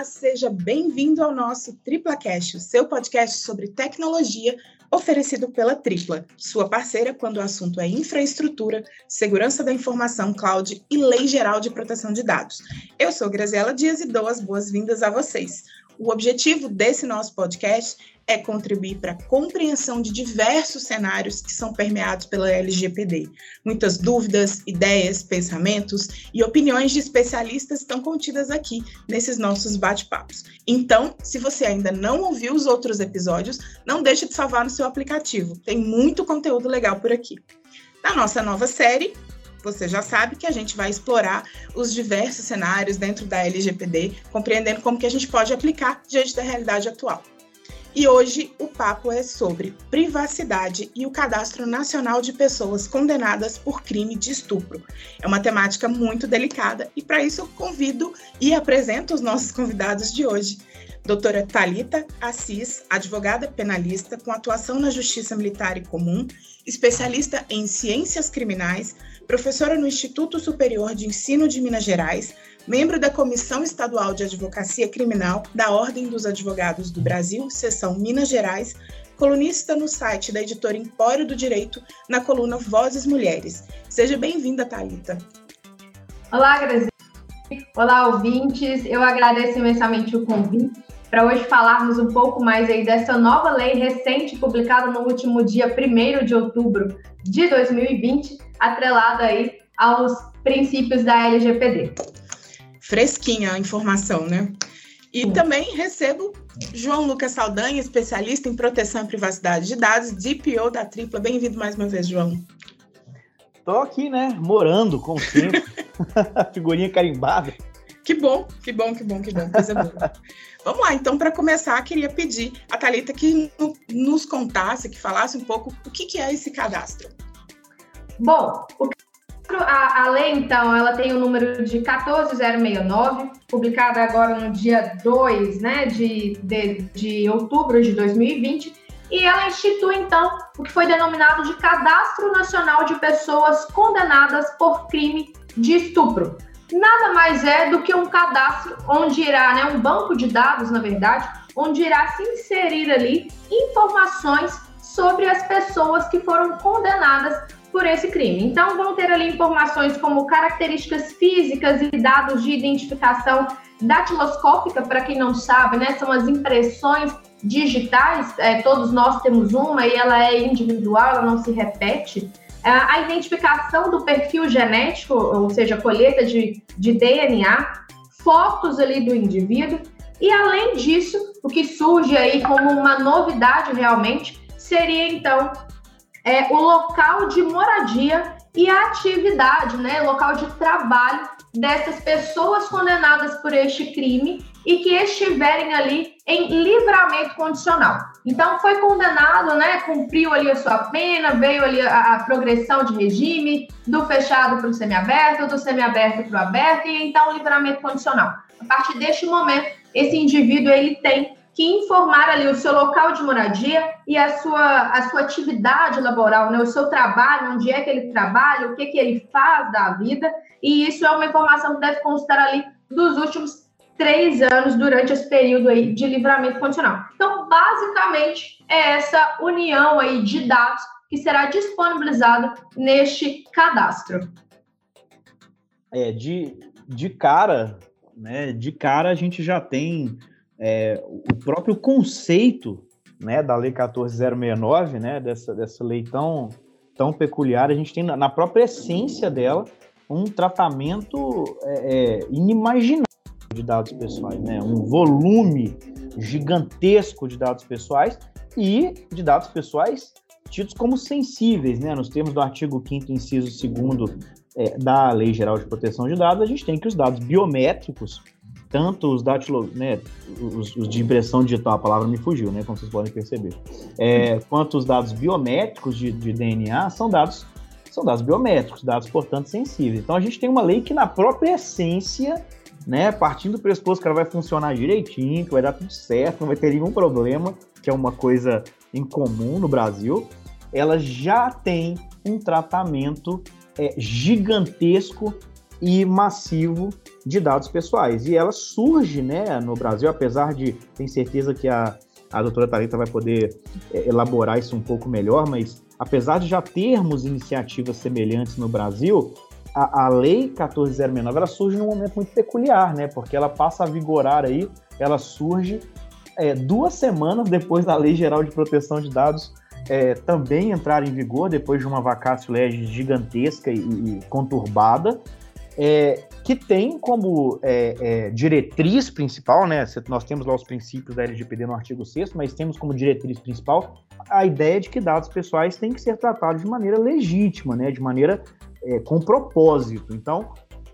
Olá, seja bem-vindo ao nosso TriplaCast, o seu podcast sobre tecnologia oferecido pela Tripla, sua parceira quando o assunto é infraestrutura, segurança da informação cloud e lei geral de proteção de dados. Eu sou Graziela Dias e dou as boas-vindas a vocês. O objetivo desse nosso podcast é contribuir para a compreensão de diversos cenários que são permeados pela LGPD. Muitas dúvidas, ideias, pensamentos e opiniões de especialistas estão contidas aqui nesses nossos bate-papos. Então, se você ainda não ouviu os outros episódios, não deixe de salvar no seu aplicativo. Tem muito conteúdo legal por aqui. Na nossa nova série, você já sabe que a gente vai explorar os diversos cenários dentro da LGPD, compreendendo como que a gente pode aplicar diante da realidade atual. E hoje o papo é sobre privacidade e o Cadastro Nacional de Pessoas Condenadas por Crime de Estupro. É uma temática muito delicada e para isso convido e apresento os nossos convidados de hoje. Doutora Talita Assis, advogada penalista com atuação na Justiça Militar e Comum, especialista em ciências criminais, professora no Instituto Superior de Ensino de Minas Gerais, membro da Comissão Estadual de Advocacia Criminal da Ordem dos Advogados do Brasil, seção Minas Gerais, colunista no site da editora Empório do Direito, na coluna Vozes Mulheres. Seja bem-vinda, Thalita. Olá, Grazi. Olá, ouvintes. Eu agradeço imensamente o convite para hoje falarmos um pouco mais aí dessa nova lei recente publicada no último dia 1 de outubro de 2020, atrelada aí aos princípios da LGPD fresquinha a informação, né? E Sim. também recebo João Lucas Saldanha, especialista em proteção e privacidade de dados, DPO da Tripla. Bem-vindo mais uma vez, João. Tô aqui, né? Morando, como sempre. Figurinha carimbada. Que bom, que bom, que bom, que bom. Coisa boa. Vamos lá, então, para começar, queria pedir a Thalita que nos contasse, que falasse um pouco o que, que é esse cadastro. Bom, o a, a, lei, então, ela tem o número de 14069, publicada agora no dia 2 né, de, de, de outubro de 2020, e ela institui, então, o que foi denominado de Cadastro Nacional de Pessoas Condenadas por Crime de Estupro. Nada mais é do que um cadastro onde irá, né, um banco de dados, na verdade, onde irá se inserir ali informações sobre as pessoas que foram condenadas por esse crime. Então, vão ter ali informações como características físicas e dados de identificação datiloscópica, para quem não sabe, né, são as impressões digitais, é, todos nós temos uma e ela é individual, ela não se repete. É, a identificação do perfil genético, ou seja, colheita de, de DNA, fotos ali do indivíduo, e além disso, o que surge aí como uma novidade realmente seria então é, o local de moradia e a atividade, né, local de trabalho dessas pessoas condenadas por este crime e que estiverem ali em livramento condicional. Então foi condenado, né, cumpriu ali a sua pena, veio ali a, a progressão de regime do fechado para o semiaberto, do semiaberto para o aberto e então livramento condicional. A partir deste momento, esse indivíduo ele tem que informar ali o seu local de moradia e a sua, a sua atividade laboral, né? o seu trabalho, onde é que ele trabalha, o que, que ele faz da vida, e isso é uma informação que deve constar ali dos últimos três anos durante esse período aí de livramento condicional. Então, basicamente, é essa união aí de dados que será disponibilizado neste cadastro. É, de, de cara, né, de cara a gente já tem é, o próprio conceito né, da Lei 14069, né, dessa, dessa lei tão, tão peculiar, a gente tem na, na própria essência dela um tratamento é, é, inimaginável de dados pessoais, né, um volume gigantesco de dados pessoais e de dados pessoais tidos como sensíveis, né, nos termos do artigo 5 inciso 2 é, da Lei Geral de Proteção de Dados, a gente tem que os dados biométricos tanto os datilo, né, os, os, de impressão digital, a palavra me fugiu, né, como vocês podem perceber, é, quanto os dados biométricos de, de, DNA são dados são dados biométricos, dados portanto sensíveis. Então a gente tem uma lei que na própria essência, né, partindo do pressuposto que ela vai funcionar direitinho, que vai dar tudo certo, não vai ter nenhum problema, que é uma coisa incomum no Brasil, ela já tem um tratamento é, gigantesco e massivo de dados pessoais. E ela surge né, no Brasil, apesar de, tenho certeza que a, a doutora Thalita vai poder é, elaborar isso um pouco melhor, mas apesar de já termos iniciativas semelhantes no Brasil, a, a Lei 14069 ela surge num momento muito peculiar, né? Porque ela passa a vigorar aí, ela surge é, duas semanas depois da Lei Geral de Proteção de Dados é, também entrar em vigor, depois de uma vacácio legis gigantesca e, e conturbada, é, que tem como é, é, diretriz principal, né? Nós temos lá os princípios da LGPD no artigo 6, mas temos como diretriz principal a ideia de que dados pessoais têm que ser tratados de maneira legítima, né? De maneira é, com propósito. Então,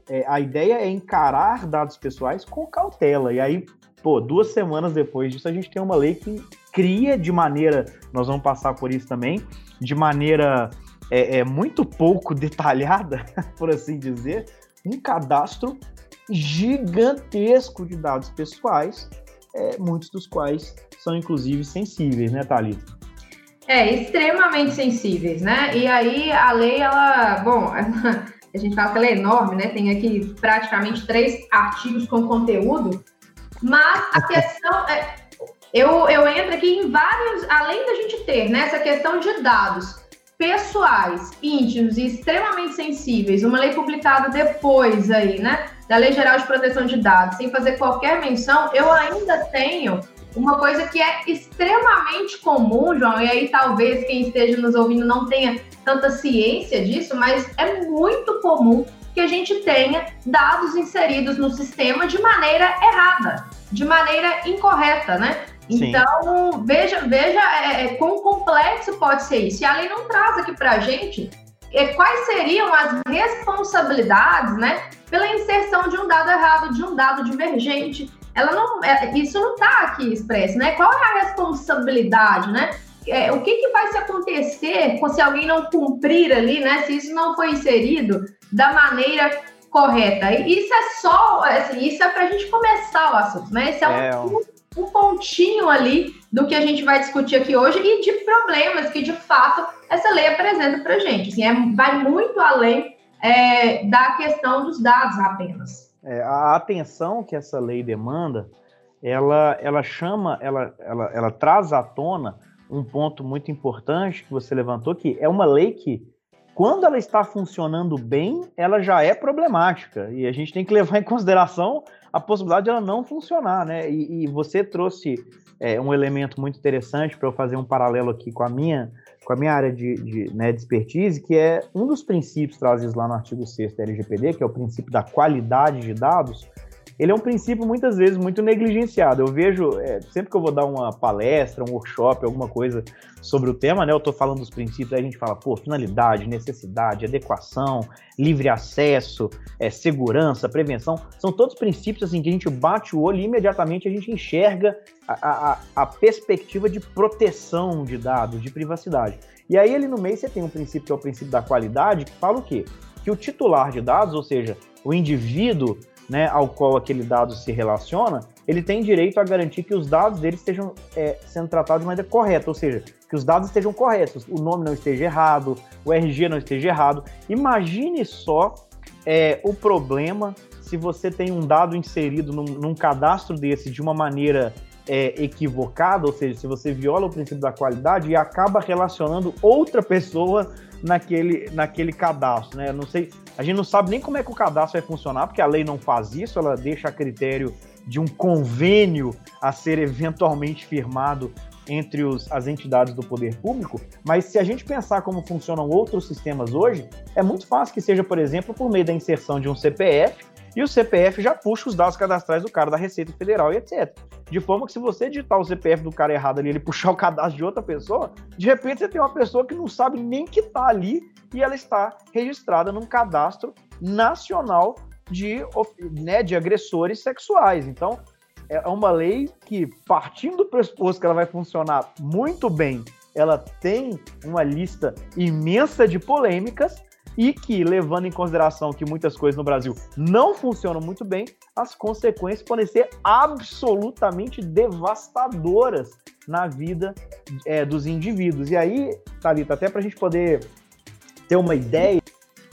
é, a ideia é encarar dados pessoais com cautela. E aí, pô, duas semanas depois disso, a gente tem uma lei que cria de maneira, nós vamos passar por isso também, de maneira é, é muito pouco detalhada, por assim dizer, um cadastro gigantesco de dados pessoais, é, muitos dos quais são inclusive sensíveis, né, Thalita? É, extremamente sensíveis, né? E aí a lei, ela, bom, a gente fala que ela é enorme, né? Tem aqui praticamente três artigos com conteúdo, mas a questão é, eu, eu entro aqui em vários, além da gente ter né, essa questão de dados pessoais, íntimos e extremamente sensíveis, uma lei publicada depois aí, né, da Lei Geral de Proteção de Dados, sem fazer qualquer menção, eu ainda tenho uma coisa que é extremamente comum, João, e aí talvez quem esteja nos ouvindo não tenha tanta ciência disso, mas é muito comum que a gente tenha dados inseridos no sistema de maneira errada, de maneira incorreta, né? Então, Sim. veja, veja é, é, quão complexo pode ser isso. E a lei não traz aqui para a gente é, quais seriam as responsabilidades, né, pela inserção de um dado errado, de um dado divergente, ela não, é, isso não está aqui expresso, né? Qual é a responsabilidade, né? É, o que, que vai se acontecer se alguém não cumprir ali, né? Se isso não foi inserido da maneira correta. Isso é só, assim, isso é para a gente começar o assunto, né? Esse é, é um, um pontinho ali do que a gente vai discutir aqui hoje e de problemas que, de fato, essa lei apresenta para a gente. Assim, é, vai muito além é, da questão dos dados apenas. É, a atenção que essa lei demanda, ela, ela chama, ela, ela, ela traz à tona um ponto muito importante que você levantou, que é uma lei que, quando ela está funcionando bem, ela já é problemática. E a gente tem que levar em consideração a possibilidade de ela não funcionar, né? E, e você trouxe é, um elemento muito interessante para eu fazer um paralelo aqui com a minha com a minha área de, de, né, de expertise, que é um dos princípios trazidos lá no artigo 6 da LGPD, que é o princípio da qualidade de dados, ele é um princípio muitas vezes muito negligenciado. Eu vejo, é, sempre que eu vou dar uma palestra, um workshop, alguma coisa sobre o tema, né? Eu estou falando dos princípios, aí a gente fala, pô, finalidade, necessidade, adequação, livre acesso, é, segurança, prevenção. São todos princípios assim que a gente bate o olho e imediatamente a gente enxerga a, a, a perspectiva de proteção de dados, de privacidade. E aí ali no meio você tem um princípio que é o princípio da qualidade, que fala o quê? Que o titular de dados, ou seja, o indivíduo né, ao qual aquele dado se relaciona, ele tem direito a garantir que os dados dele estejam é, sendo tratados de maneira correta, ou seja, que os dados estejam corretos, o nome não esteja errado, o RG não esteja errado. Imagine só é, o problema se você tem um dado inserido num, num cadastro desse de uma maneira é, equivocada, ou seja, se você viola o princípio da qualidade e acaba relacionando outra pessoa naquele, naquele cadastro, né? Não sei, a gente não sabe nem como é que o cadastro vai funcionar, porque a lei não faz isso, ela deixa a critério de um convênio a ser eventualmente firmado entre os, as entidades do poder público, mas se a gente pensar como funcionam outros sistemas hoje, é muito fácil que seja, por exemplo, por meio da inserção de um CPF e o CPF já puxa os dados cadastrais do cara da Receita Federal e etc. De forma que se você digitar o CPF do cara errado ali, ele puxar o cadastro de outra pessoa, de repente você tem uma pessoa que não sabe nem que está ali e ela está registrada num cadastro nacional de, né, de agressores sexuais. Então, é uma lei que, partindo do pressuposto que ela vai funcionar muito bem, ela tem uma lista imensa de polêmicas, e que, levando em consideração que muitas coisas no Brasil não funcionam muito bem, as consequências podem ser absolutamente devastadoras na vida é, dos indivíduos. E aí, Thalita, até para a gente poder ter uma ideia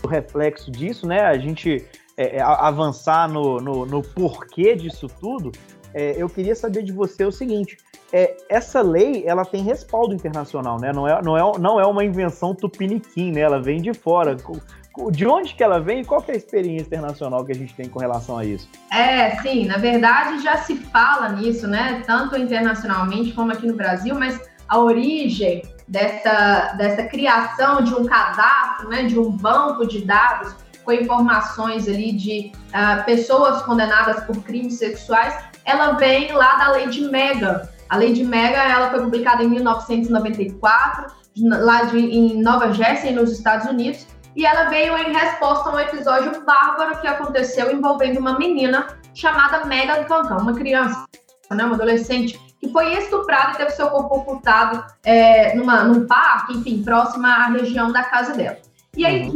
do reflexo disso, né? A gente é, é avançar no, no, no, porquê disso tudo, é, eu queria saber de você o seguinte: é, essa lei ela tem respaldo internacional, né? Não é, não é, não é uma invenção tupiniquim, né? Ela vem de fora. De onde que ela vem e qual é a experiência internacional que a gente tem com relação a isso? É, sim, na verdade já se fala nisso, né? Tanto internacionalmente como aqui no Brasil, mas a origem dessa, dessa criação de um cadastro, né, de um banco de dados com informações ali de uh, pessoas condenadas por crimes sexuais, ela vem lá da lei de Mega. A lei de Mega ela foi publicada em 1994, lá de, em Nova Jersey, nos Estados Unidos, e ela veio em resposta a um episódio bárbaro que aconteceu envolvendo uma menina chamada Megan Cancan, uma criança, né, uma adolescente que foi estuprada e teve seu corpo ocultado é, numa, num parque, enfim, próxima à região da casa dela. E aí, uhum.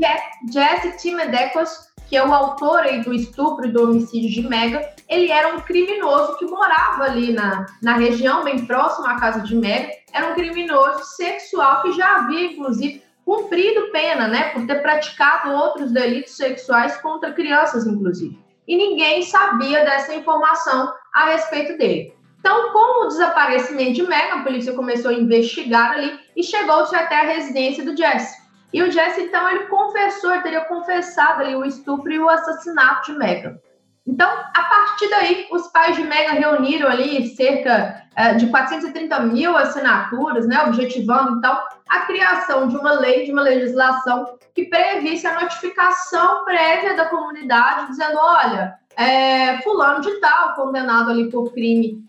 Jesse Timedekos, que é o autor aí do estupro e do homicídio de Mega, ele era um criminoso que morava ali na, na região, bem próximo à casa de Mega, era um criminoso sexual que já havia, inclusive, cumprido pena, né, por ter praticado outros delitos sexuais contra crianças, inclusive. E ninguém sabia dessa informação a respeito dele. Então, com o desaparecimento de Megan, a polícia começou a investigar ali e chegou-se até a residência do Jesse. E o Jesse, então, ele confessou, ele teria confessado ali o estupro e o assassinato de Megan. Então, a partir daí, os pais de Megan reuniram ali cerca é, de 430 mil assinaturas, né, objetivando, então, a criação de uma lei, de uma legislação que previsse a notificação prévia da comunidade, dizendo, olha, é, fulano de tal, condenado ali por crime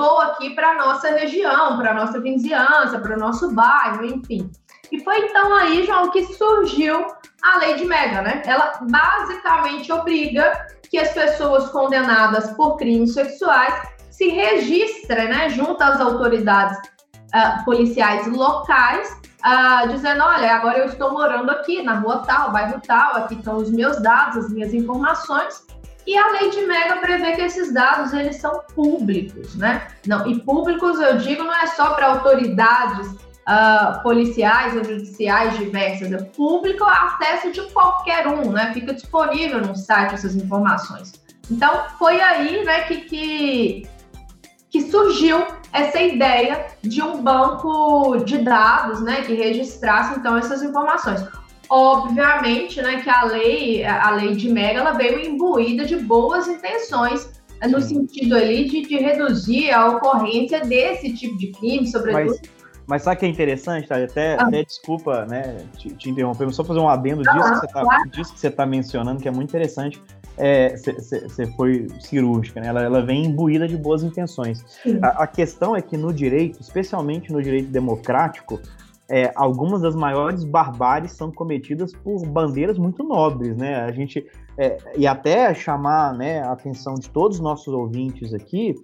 mudou aqui para nossa região, para nossa vizinhança, para o nosso bairro, enfim. E foi então aí, João, que surgiu a lei de Mega, né? Ela basicamente obriga que as pessoas condenadas por crimes sexuais se registrem, né, junto às autoridades uh, policiais locais, uh, dizendo, olha, agora eu estou morando aqui na rua tal, bairro tal, aqui estão os meus dados, as minhas informações, e a lei de Mega prevê que esses dados eles são públicos, né? Não, e públicos eu digo não é só para autoridades uh, policiais ou judiciais diversas, é público acesso de qualquer um, né? Fica disponível no site essas informações. Então foi aí, né, que, que, que surgiu essa ideia de um banco de dados, né, que registrasse então essas informações. Obviamente, né, que a lei, a lei de Mega, ela veio imbuída de boas intenções, no sentido ali de, de, reduzir a ocorrência desse tipo de crime, sobretudo. Mas, mas sabe o que é interessante, tá? Até, ah. até desculpa, né, te, te interromper, mas só fazer um adendo disso, ah, que você tá, claro. disso que você está mencionando, que é muito interessante. Você é, foi cirúrgica, né? Ela, ela, vem imbuída de boas intenções. A, a, questão é que no direito, especialmente no direito democrático, é, algumas das maiores barbáries são cometidas por bandeiras muito nobres, né? A gente é, e até chamar né, a atenção de todos os nossos ouvintes aqui,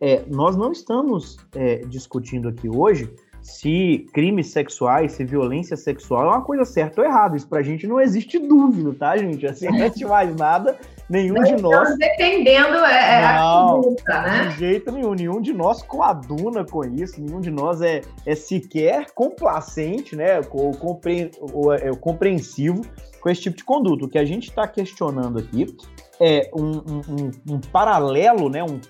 é, nós não estamos é, discutindo aqui hoje se crimes sexuais, se violência sexual é uma coisa certa ou errada. Isso pra gente não existe dúvida, tá, gente? Assim, antes de mais nada, nenhum de nós. Defendendo é, é não, a né? De jeito nenhum. Nenhum de nós coaduna com isso, nenhum de nós é, é sequer complacente, né? Ou, compre, ou é, compreensivo com esse tipo de conduta. O que a gente está questionando aqui é um, um, um, um paralelo, né? Um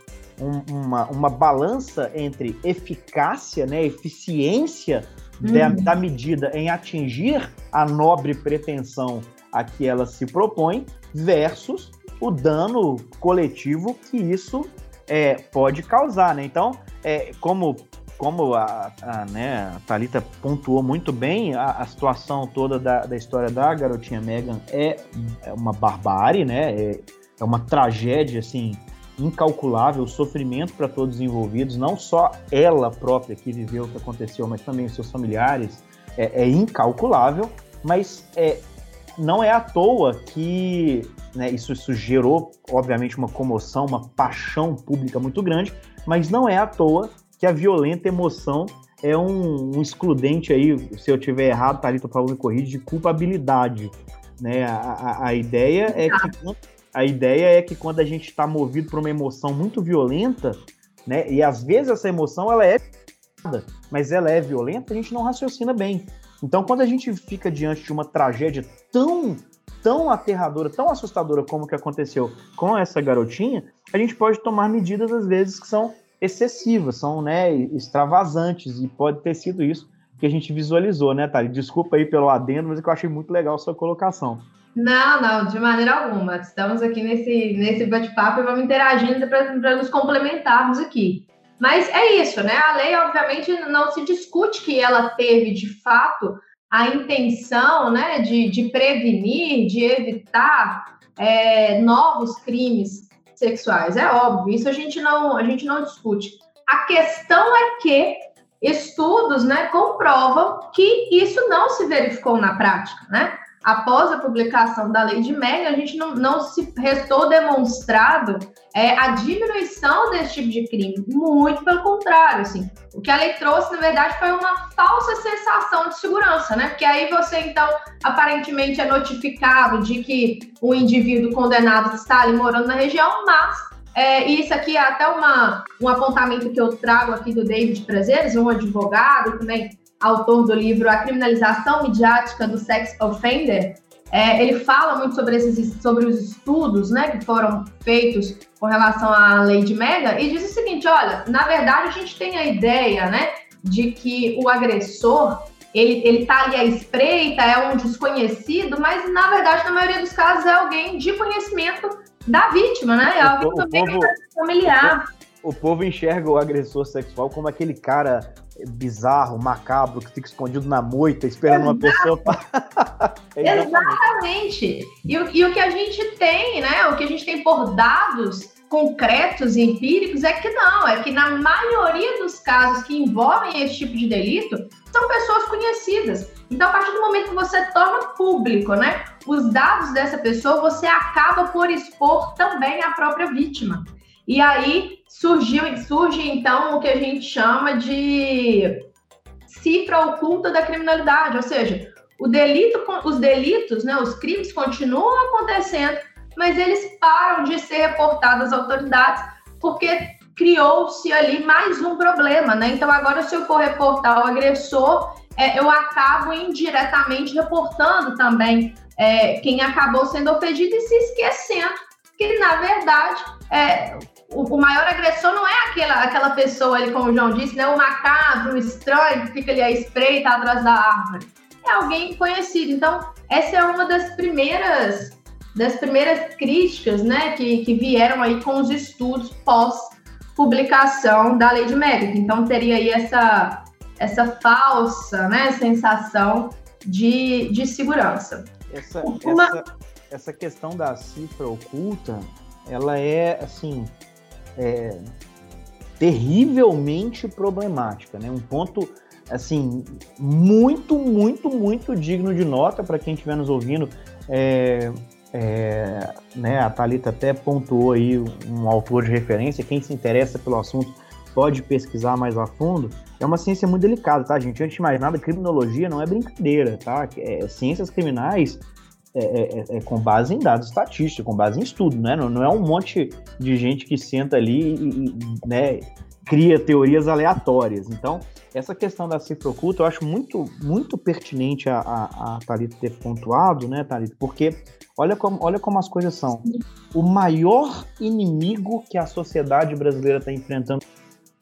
um, uma, uma balança entre eficácia, né, eficiência uhum. da, da medida em atingir a nobre pretensão a que ela se propõe, versus o dano coletivo que isso é, pode causar. Né? Então, é, como, como a, a, né, a Thalita pontuou muito bem, a, a situação toda da, da, história da garotinha Megan é, é uma barbárie, né? É, é uma tragédia assim incalculável, sofrimento para todos os envolvidos, não só ela própria que viveu o que aconteceu, mas também os seus familiares, é, é incalculável, mas é, não é à toa que né, isso, isso gerou, obviamente, uma comoção, uma paixão pública muito grande, mas não é à toa que a violenta emoção é um, um excludente aí, se eu tiver errado, Thalita, por favor, me corrige, de culpabilidade. Né? A, a, a ideia é que a ideia é que quando a gente está movido por uma emoção muito violenta, né, e às vezes essa emoção ela é mas ela é violenta, a gente não raciocina bem. Então, quando a gente fica diante de uma tragédia tão tão aterradora, tão assustadora como que aconteceu com essa garotinha, a gente pode tomar medidas às vezes que são excessivas, são né, extravasantes, e pode ter sido isso que a gente visualizou, né, Thali? Desculpa aí pelo adendo, mas é que eu achei muito legal a sua colocação. Não, não, de maneira alguma. Estamos aqui nesse, nesse bate-papo e vamos interagindo para nos complementarmos aqui. Mas é isso, né? A lei, obviamente, não se discute que ela teve, de fato, a intenção né, de, de prevenir, de evitar é, novos crimes sexuais. É óbvio, isso a gente não, a gente não discute. A questão é que estudos né, comprovam que isso não se verificou na prática, né? Após a publicação da lei de Mega, a gente não, não se restou demonstrado é, a diminuição desse tipo de crime. Muito pelo contrário, assim. O que a lei trouxe, na verdade, foi uma falsa sensação de segurança, né? Porque aí você, então, aparentemente é notificado de que o indivíduo condenado está ali morando na região, mas é, isso aqui é até uma, um apontamento que eu trago aqui do David Prazeres, um advogado também autor do livro A Criminalização Midiática do Sex Offender, é, ele fala muito sobre, esses, sobre os estudos né, que foram feitos com relação à lei de Mega e diz o seguinte: olha, na verdade a gente tem a ideia né, de que o agressor ele, ele tá ali à espreita, é um desconhecido, mas na verdade, na maioria dos casos, é alguém de conhecimento da vítima, né? É alguém também povo, familiar. O, povo enxerga o agressor sexual como aquele cara bizarro, macabro, que fica escondido na moita, esperando Exato. uma pessoa. Pra... é exatamente. E, o, e o que a gente tem, né? O que a gente tem por dados concretos e empíricos é que não, é que na maioria dos casos que envolvem esse tipo de delito, são pessoas conhecidas. Então, a partir do momento que você torna público, né, os dados dessa pessoa, você acaba por expor também a própria vítima. E aí surgiu, surge então o que a gente chama de cifra oculta da criminalidade, ou seja, o delito, os delitos, né, os crimes continuam acontecendo, mas eles param de ser reportados às autoridades porque criou-se ali mais um problema, né? Então agora se eu for reportar o agressor, é, eu acabo indiretamente reportando também é, quem acabou sendo ofendido e se esquecendo que na verdade é, o, maior agressor não é aquela, aquela pessoa ali, como o João disse, né? O macabro, o estranho, que fica ali à espreita atrás da árvore. É alguém conhecido. Então, essa é uma das primeiras das primeiras críticas, né, que, que vieram aí com os estudos pós publicação da lei de mérito. Então, teria aí essa, essa falsa, né, sensação de, de segurança. Essa, uma... essa, essa questão da cifra oculta, ela é, assim, é, terrivelmente problemática, né? Um ponto assim muito, muito, muito digno de nota para quem estiver nos ouvindo. É, é, né, a Thalita até pontuou aí um autor de referência. Quem se interessa pelo assunto pode pesquisar mais a fundo. É uma ciência muito delicada, tá, gente? Antes de mais nada, criminologia não é brincadeira, tá? É, ciências criminais é, é, é, é, com base em dados estatísticos, com base em estudo, né? Não, não é um monte de gente que senta ali e, e né, cria teorias aleatórias. Então, essa questão da cifra oculta eu acho muito, muito pertinente a, a, a Thalita ter pontuado, né, Thalita? Porque olha como, olha como as coisas são. O maior inimigo que a sociedade brasileira está enfrentando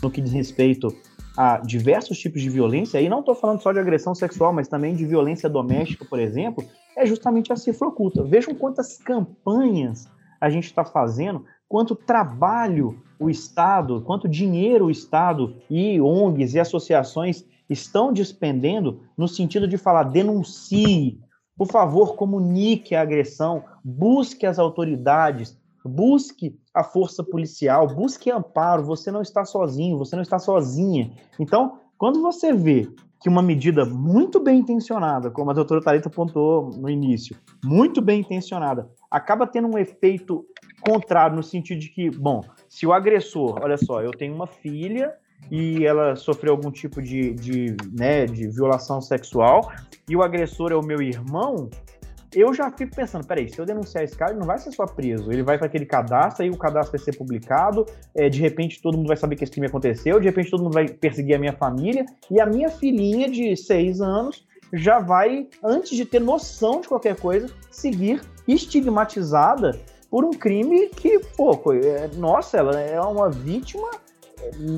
no que diz respeito a diversos tipos de violência, e não estou falando só de agressão sexual, mas também de violência doméstica, por exemplo, é justamente a cifra oculta. Vejam quantas campanhas a gente está fazendo, quanto trabalho o Estado, quanto dinheiro o Estado e ONGs e associações estão despendendo no sentido de falar denuncie, por favor, comunique a agressão, busque as autoridades, busque a força policial, busque amparo, você não está sozinho, você não está sozinha. Então, quando você vê que uma medida muito bem intencionada, como a doutora Thalita pontuou no início, muito bem intencionada, acaba tendo um efeito contrário, no sentido de que, bom, se o agressor, olha só, eu tenho uma filha e ela sofreu algum tipo de, de, né, de violação sexual, e o agressor é o meu irmão, eu já fico pensando, peraí, se eu denunciar esse cara, ele não vai ser só preso, ele vai para aquele cadastro, aí o cadastro vai ser publicado, é, de repente todo mundo vai saber que esse crime aconteceu, de repente todo mundo vai perseguir a minha família, e a minha filhinha de seis anos, já vai, antes de ter noção de qualquer coisa, seguir estigmatizada por um crime que, pô, é, nossa, ela é uma vítima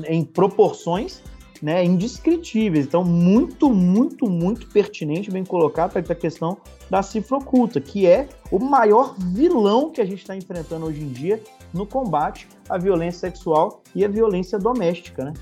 em proporções né, indescritíveis. Então, muito, muito, muito pertinente, bem colocado, para a questão da cifra oculta, que é o maior vilão que a gente está enfrentando hoje em dia no combate à violência sexual e à violência doméstica, né?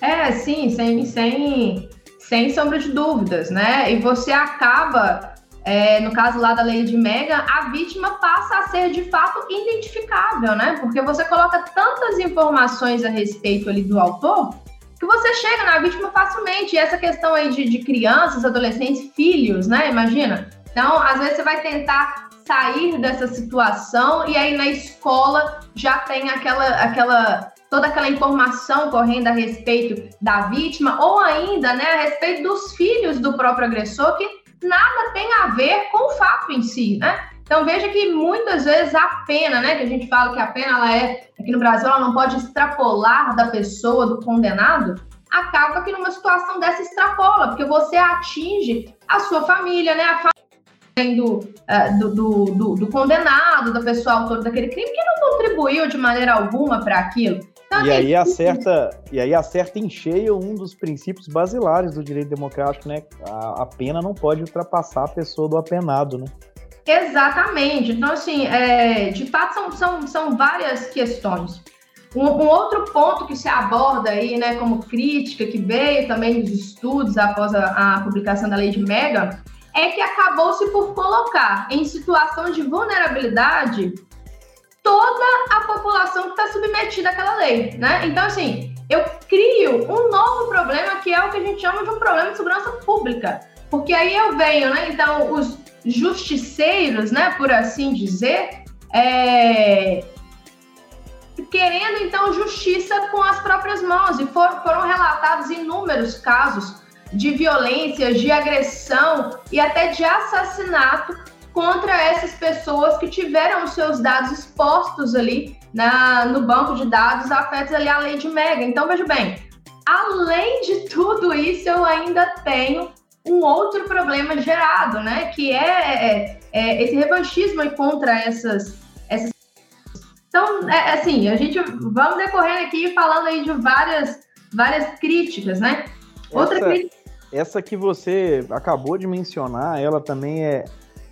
É, sim, sem, sem, sem sombra de dúvidas, né? E você acaba, é, no caso lá da lei de Mega, a vítima passa a ser de fato identificável, né? Porque você coloca tantas informações a respeito ali do autor que você chega na vítima facilmente. E essa questão aí de, de crianças, adolescentes, filhos, né? Imagina. Então, às vezes você vai tentar sair dessa situação e aí na escola já tem aquela, aquela toda aquela informação correndo a respeito da vítima ou ainda, né, a respeito dos filhos do próprio agressor que nada tem a ver com o fato em si, né? Então veja que muitas vezes a pena, né, que a gente fala que a pena ela é aqui no Brasil ela não pode extrapolar da pessoa, do condenado, acaba que numa situação dessa extrapola, porque você atinge a sua família, né, a família do, uh, do, do, do, do condenado, da pessoa autora daquele crime que não contribuiu de maneira alguma para aquilo. Então, e aí acerta, e aí acerta em cheio um dos princípios basilares do direito democrático, né? A, a pena não pode ultrapassar a pessoa do apenado, né? Exatamente. Então, assim, é, de fato, são, são, são várias questões. Um, um, outro ponto que se aborda aí, né, como crítica, que veio também dos estudos após a, a publicação da lei de Mega, é que acabou-se por colocar em situação de vulnerabilidade toda a população que está submetida àquela lei, né? Então, assim, eu crio um novo problema que é o que a gente chama de um problema de segurança pública. Porque aí eu venho, né? Então, os justiceiros, né, por assim dizer, é... querendo então justiça com as próprias mãos e for, foram relatados inúmeros casos de violência, de agressão e até de assassinato contra essas pessoas que tiveram os seus dados expostos ali na, no banco de dados afetos ali à lei de Mega. Então, veja bem, além de tudo isso, eu ainda tenho um outro problema gerado, né? Que é, é, é esse revanchismo contra essas, essas. Então, é, assim, a gente vamos decorrendo aqui falando aí de várias, várias críticas, né? Outra essa, crítica. Essa que você acabou de mencionar, ela também é.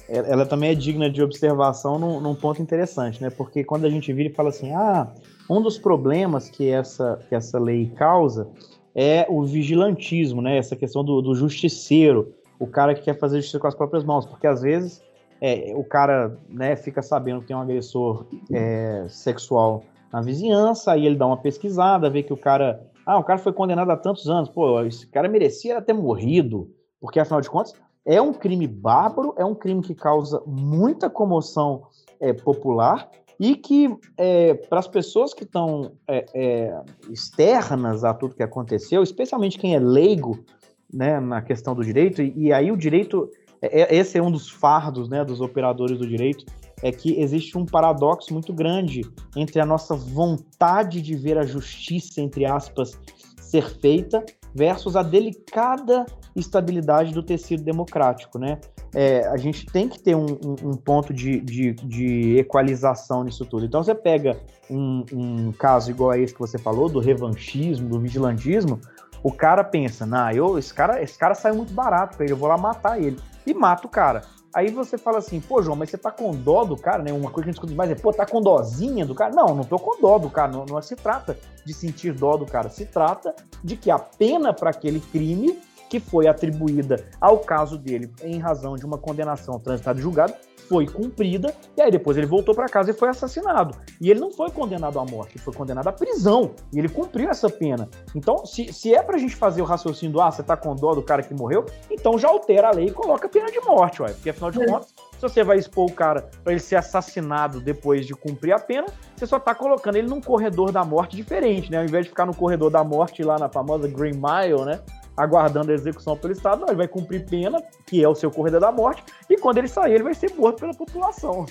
Ela também é digna de observação num, num ponto interessante, né? Porque quando a gente vira e fala assim, ah, um dos problemas que essa, que essa lei causa é o vigilantismo, né? Essa questão do, do justiceiro, o cara que quer fazer justiça com as próprias mãos, porque às vezes é, o cara né, fica sabendo que tem um agressor é, sexual na vizinhança, aí ele dá uma pesquisada, vê que o cara. Ah, o cara foi condenado há tantos anos, pô, esse cara merecia ter morrido, porque afinal de contas é um crime bárbaro, é um crime que causa muita comoção é, popular e que é, para as pessoas que estão é, é, externas a tudo que aconteceu, especialmente quem é leigo né, na questão do direito, e, e aí o direito, é, é, esse é um dos fardos né, dos operadores do direito, é que existe um paradoxo muito grande entre a nossa vontade de ver a justiça, entre aspas, ser feita versus a delicada estabilidade do tecido democrático, né? É, a gente tem que ter um, um, um ponto de, de, de, equalização nisso tudo. Então, você pega um, um, caso igual a esse que você falou, do revanchismo, do vigilantismo, o cara pensa, nah, eu, esse, cara, esse cara saiu muito barato pra ele, eu vou lá matar ele. E mata o cara. Aí você fala assim, pô, João, mas você tá com dó do cara, né? Uma coisa que a gente escuta mais é, pô, tá com dózinha do cara? Não, não tô com dó do cara. Não, não se trata de sentir dó do cara. Se trata de que a pena para aquele crime que foi atribuída ao caso dele em razão de uma condenação transitada e julgada foi cumprida, e aí depois ele voltou para casa e foi assassinado. E ele não foi condenado à morte, ele foi condenado à prisão, e ele cumpriu essa pena. Então, se, se é pra gente fazer o raciocínio do, ah, você tá com dó do cara que morreu, então já altera a lei e coloca a pena de morte, ué, porque afinal de é. contas, se você vai expor o cara para ele ser assassinado depois de cumprir a pena, você só tá colocando ele num corredor da morte diferente, né? Ao invés de ficar no corredor da morte lá na famosa Green Mile, né? Aguardando a execução pelo Estado, não, ele vai cumprir pena, que é o seu corredor da morte, e quando ele sair, ele vai ser morto pela população.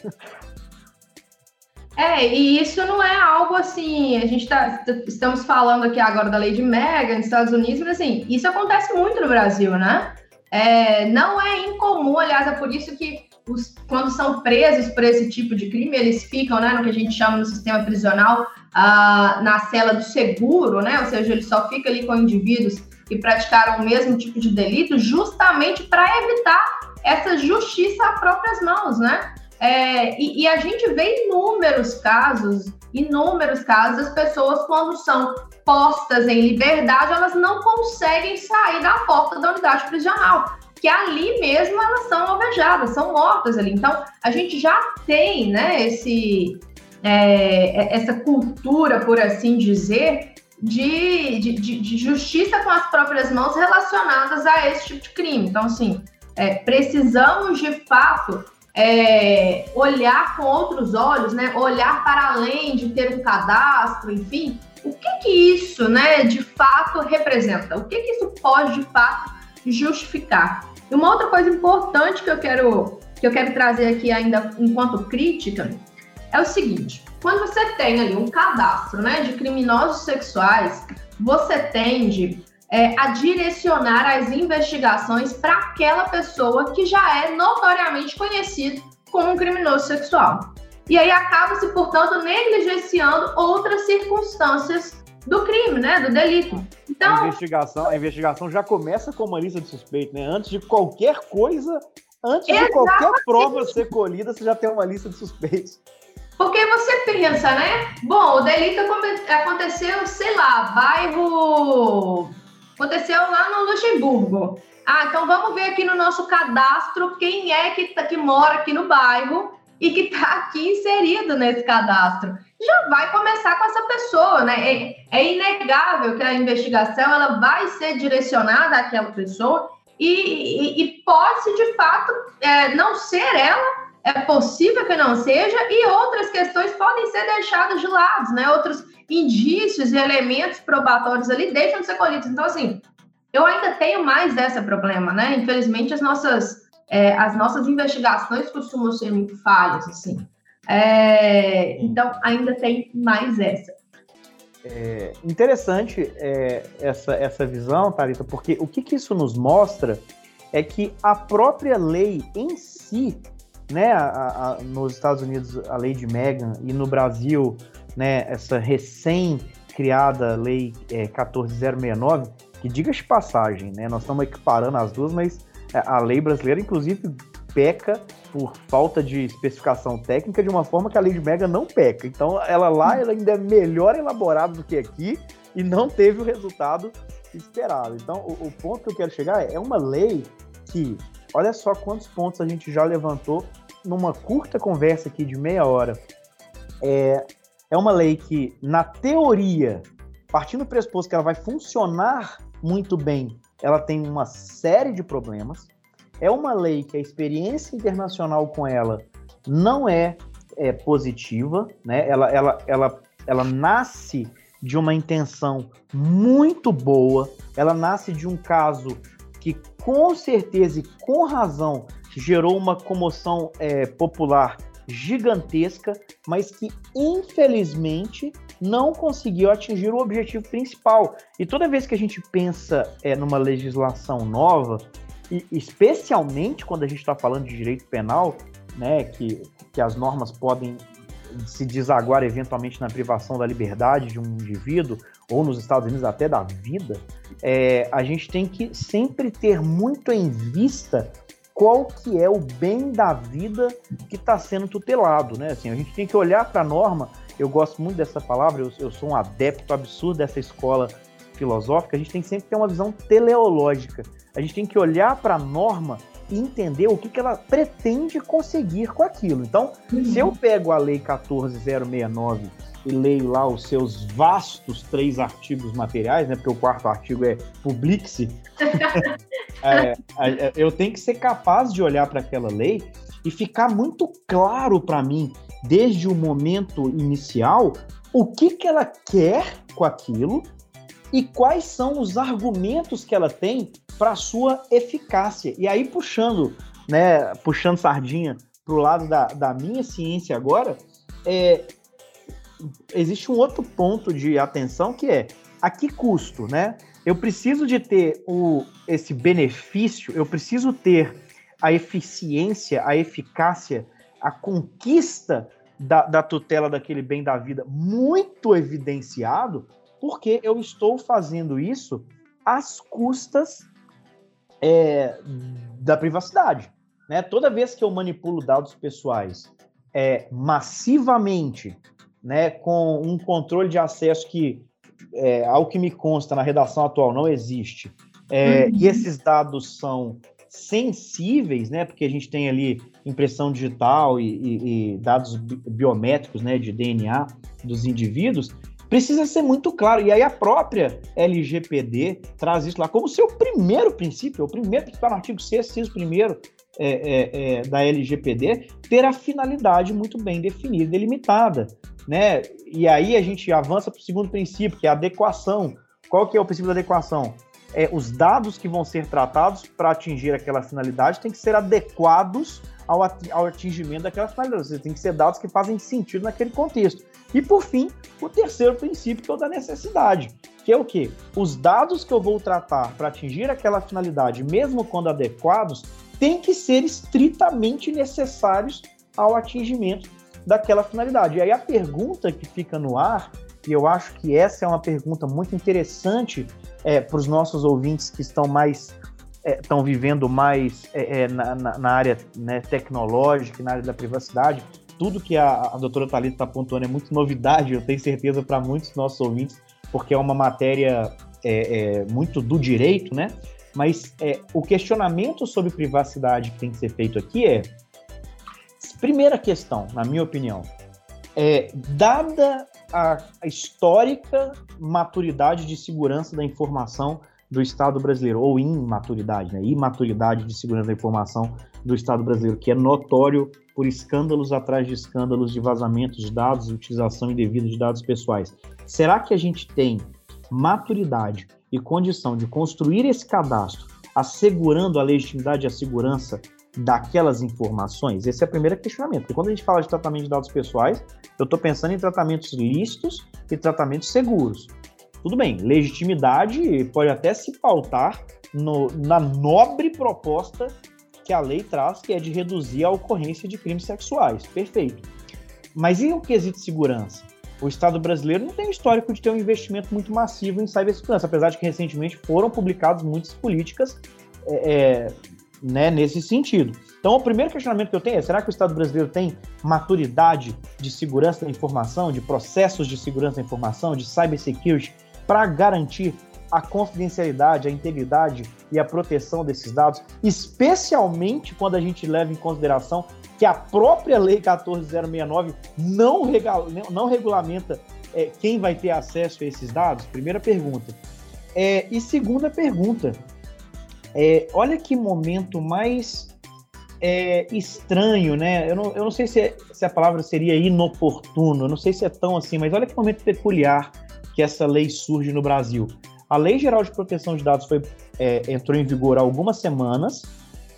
É, e isso não é algo assim, a gente tá, estamos falando aqui agora da lei de Mega nos Estados Unidos, mas assim, isso acontece muito no Brasil, né? É, não é incomum, aliás, é por isso que os, quando são presos por esse tipo de crime, eles ficam, né, no que a gente chama no sistema prisional, ah, na cela do seguro, né, ou seja, ele só fica ali com indivíduos que praticaram o mesmo tipo de delito, justamente para evitar essa justiça a próprias mãos, né? É, e, e, a gente vê inúmeros casos, inúmeros casos, as pessoas, quando são postas em liberdade, elas não conseguem sair da porta da unidade prisional, que ali mesmo elas são alvejadas, são mortas ali. Então, a gente já tem né, esse, é, essa cultura, por assim dizer, de, de, de, justiça com as próprias mãos relacionadas a esse tipo de crime. Então, assim, é, precisamos de fato é, olhar com outros olhos, né? Olhar para além de ter um cadastro, enfim, o que que isso, né, de fato representa? O que que isso pode de fato justificar? E uma outra coisa importante que eu quero que eu quero trazer aqui ainda enquanto crítica é o seguinte: quando você tem ali um cadastro, né, de criminosos sexuais, você tende é, a direcionar as investigações para aquela pessoa que já é notoriamente conhecido como um criminoso sexual. E aí acaba-se, portanto, negligenciando outras circunstâncias do crime, né, do delito. Então, a investigação, a investigação já começa com uma lista de suspeitos, né? Antes de qualquer coisa, antes Exatamente. de qualquer prova ser colhida, você já tem uma lista de suspeitos. Porque você pensa, né? Bom, o delito aconteceu, sei lá, bairro Aconteceu lá no Luxemburgo. Ah, então vamos ver aqui no nosso cadastro quem é que, tá, que mora aqui no bairro e que está aqui inserido nesse cadastro. Já vai começar com essa pessoa, né? É, é, inegável que a investigação ela vai ser direcionada àquela pessoa e, e, e pode, de fato, é, não ser ela, é possível que não seja, e outras questões podem ser deixadas de lado, né? Outros indícios e elementos probatórios ali deixam de ser colhidos. Então, assim, eu ainda tenho mais desse problema, né? Infelizmente, as nossas, é, as nossas investigações costumam ser muito falhas, assim. É, então, ainda tem mais essa. É interessante é, essa, essa visão, Thalita, porque o que, que isso nos mostra é que a própria lei em si, né, a, a, nos Estados Unidos a lei de Megan e no Brasil né, essa recém-criada lei é, 14069, que diga de passagem, né, nós estamos equiparando as duas, mas é, a lei brasileira, inclusive, peca por falta de especificação técnica de uma forma que a lei de Mega não peca. Então, ela lá ela ainda é melhor elaborada do que aqui e não teve o resultado esperado. Então, o, o ponto que eu quero chegar é, é uma lei que, olha só quantos pontos a gente já levantou numa curta conversa aqui de meia hora. É, é uma lei que, na teoria, partindo do pressuposto que ela vai funcionar muito bem, ela tem uma série de problemas. É uma lei que a experiência internacional com ela não é, é positiva, né? Ela, ela, ela, ela nasce de uma intenção muito boa, ela nasce de um caso que com certeza e com razão gerou uma comoção é, popular gigantesca, mas que infelizmente não conseguiu atingir o objetivo principal. E toda vez que a gente pensa é, numa legislação nova, e especialmente quando a gente está falando de direito penal, né, que, que as normas podem se desaguar eventualmente na privação da liberdade de um indivíduo, ou nos Estados Unidos até da vida, é, a gente tem que sempre ter muito em vista qual que é o bem da vida que está sendo tutelado, né? Assim, a gente tem que olhar para a norma. Eu gosto muito dessa palavra. Eu, eu, sou um adepto absurdo dessa escola filosófica. A gente tem que sempre ter uma visão teleológica. A gente tem que olhar para a norma e entender o que, que ela pretende conseguir com aquilo. Então, uhum. se eu pego a lei 14069 e leio lá os seus vastos três artigos materiais, né? Porque o quarto artigo é publique-se. é, eu tenho que ser capaz de olhar para aquela lei e ficar muito claro para mim, desde o momento inicial, o que, que ela quer com aquilo e quais são os argumentos que ela tem para sua eficácia. E aí, puxando, né, puxando sardinha para o lado da, da minha ciência agora, é, existe um outro ponto de atenção que é a que custo, né? eu preciso de ter o, esse benefício, eu preciso ter a eficiência, a eficácia, a conquista da, da tutela daquele bem da vida muito evidenciado, porque eu estou fazendo isso às custas é, da privacidade. Né? Toda vez que eu manipulo dados pessoais é, massivamente, né, com um controle de acesso que, é, ao que me consta na redação atual, não existe, é, uhum. e esses dados são sensíveis, né, porque a gente tem ali impressão digital e, e, e dados biométricos, né, de DNA dos indivíduos, precisa ser muito claro. E aí a própria LGPD traz isso lá como seu primeiro princípio, o primeiro está no artigo 6, primeiro é, é, é, da LGPD, ter a finalidade muito bem definida e delimitada. Né? E aí a gente avança para o segundo princípio, que é a adequação. Qual que é o princípio da adequação? É, os dados que vão ser tratados para atingir aquela finalidade têm que ser adequados ao, ao atingimento daquela finalidade. Você tem que ser dados que fazem sentido naquele contexto. E por fim, o terceiro princípio, que é o da necessidade, que é o quê? Os dados que eu vou tratar para atingir aquela finalidade, mesmo quando adequados, têm que ser estritamente necessários ao atingimento daquela finalidade. E aí a pergunta que fica no ar, e eu acho que essa é uma pergunta muito interessante é, para os nossos ouvintes que estão mais estão é, vivendo mais é, é, na, na, área né, tecnológica, na área da privacidade, tudo que a, a doutora Thalita está apontando é muito novidade, eu tenho certeza, para muitos nossos ouvintes, porque é uma matéria é, é, muito do direito, né? Mas o questionamento sobre privacidade que tem que ser feito aqui é: primeira questão, na minha opinião, é dada a, histórica maturidade de segurança da informação do Estado brasileiro, ou imaturidade, né? Imaturidade de segurança da informação do Estado brasileiro, que é notório por escândalos atrás de escândalos de vazamentos de dados utilização indevida de dados pessoais. Será que a gente tem maturidade e condição de construir esse cadastro, assegurando a legitimidade e a segurança daquelas informações? Esse é o primeiro questionamento. Porque quando a gente fala de tratamento de dados pessoais, eu estou pensando em tratamentos lícitos e tratamentos seguros. Tudo bem, legitimidade pode até se pautar no, na nobre proposta que a lei traz, que é de reduzir a ocorrência de crimes sexuais. Perfeito. Mas e o quesito segurança? O Estado brasileiro não tem histórico de ter um investimento muito massivo em cibersegurança, apesar de que recentemente foram publicadas muitas políticas é, é, né, nesse sentido. Então, o primeiro questionamento que eu tenho é: será que o Estado brasileiro tem maturidade de segurança da informação, de processos de segurança da informação, de cybersecurity, para garantir a confidencialidade, a integridade e a proteção desses dados, especialmente quando a gente leva em consideração que a própria Lei 14069 não, regula, não regulamenta é, quem vai ter acesso a esses dados? Primeira pergunta. É, e segunda pergunta. É, olha que momento mais é, estranho, né? Eu não, eu não sei se, é, se a palavra seria inoportuno, eu não sei se é tão assim, mas olha que momento peculiar que essa lei surge no Brasil. A Lei Geral de Proteção de Dados foi, é, entrou em vigor há algumas semanas,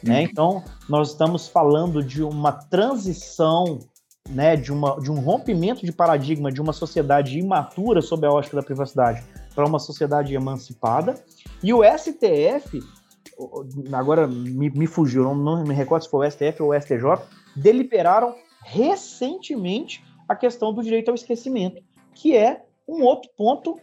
né? Uhum. Então, nós estamos falando de uma transição, né, de, uma, de um rompimento de paradigma de uma sociedade imatura sob a ótica da privacidade para uma sociedade emancipada. E o STF, agora me, me fugiu, não, não me recordo se foi o STF ou o STJ, deliberaram recentemente a questão do direito ao esquecimento, que é um outro ponto,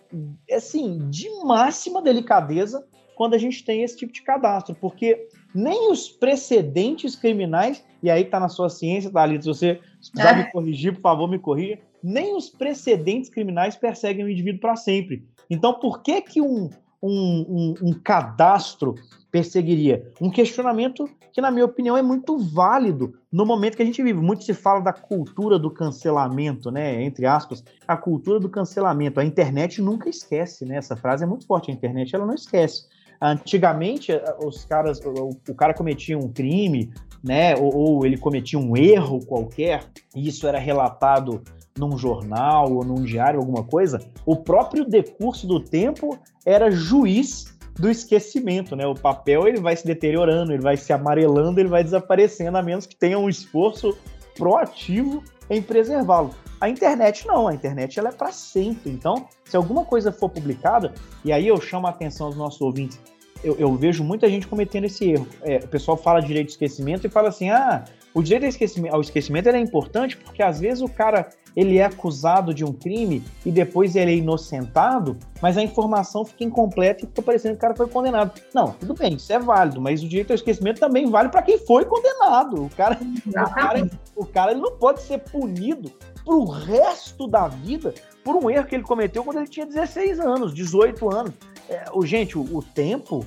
assim, de máxima delicadeza quando a gente tem esse tipo de cadastro, porque nem os precedentes criminais, e aí está na sua ciência, Thalita, se você precisar é. me corrigir, por favor, me corrija, nem os precedentes criminais perseguem o indivíduo para sempre. Então, por que que um, um, um, um cadastro perseguiria? Um questionamento que, na minha opinião, é muito válido no momento que a gente vive. Muito se fala da cultura do cancelamento, né? Entre aspas, a cultura do cancelamento. A internet nunca esquece, né? Essa frase é muito forte. A internet ela não esquece. Antigamente, os caras, o, cara cometia um crime, né? Ou, ou ele cometia um erro qualquer, e isso era relatado num jornal ou num diário, alguma coisa. O próprio decurso do tempo era juiz do esquecimento, né? O papel ele vai se deteriorando, ele vai se amarelando, ele vai desaparecendo, a menos que tenha um esforço proativo em preservá-lo. A internet não, a internet ela é para sempre. Então, se alguma coisa for publicada, e aí eu chamo a atenção dos nossos ouvintes, eu, eu vejo muita gente cometendo esse erro. É, o pessoal fala direito de esquecimento e fala assim: ah, o direito ao esquecimento, ao esquecimento é importante porque às vezes o cara ele é acusado de um crime e depois ele é inocentado, mas a informação fica incompleta e fica parecendo que o cara foi condenado. Não, tudo bem, isso é válido, mas o direito ao esquecimento também vale para quem foi condenado. O cara, o cara, o cara ele não pode ser punido pro resto da vida por um erro que ele cometeu quando ele tinha 16 anos, 18 anos. É, o, gente, o, o tempo,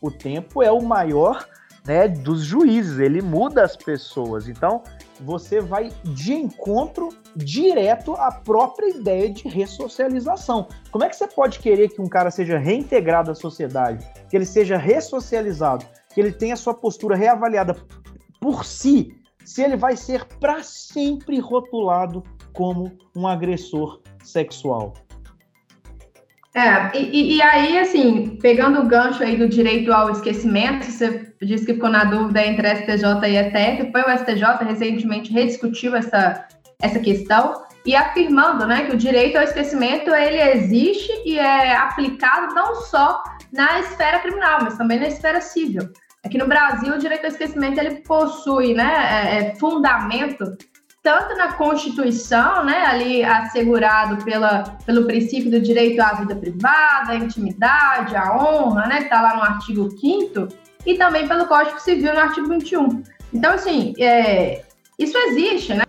o tempo é o maior né, dos juízes, ele muda as pessoas. Então, você vai de encontro direto à própria ideia de ressocialização. Como é que você pode querer que um cara seja reintegrado à sociedade, que ele seja ressocializado, que ele tenha sua postura reavaliada por si, se ele vai ser para sempre rotulado como um agressor sexual? É, e, e, aí, assim, pegando o gancho aí do direito ao esquecimento, você disse que ficou na dúvida entre STJ e ETEC, foi o STJ recentemente rediscutiu essa, essa questão e afirmando, né, que o direito ao esquecimento, ele existe e é aplicado não só na esfera criminal, mas também na esfera civil. Aqui no Brasil, o direito ao esquecimento, ele possui, né, é, é fundamento tanto na Constituição, né, ali assegurado pela, pelo princípio do direito à vida privada, à intimidade, à honra, né, que está lá no artigo 5 e também pelo Código Civil no artigo 21. Então, assim, é, isso existe, né?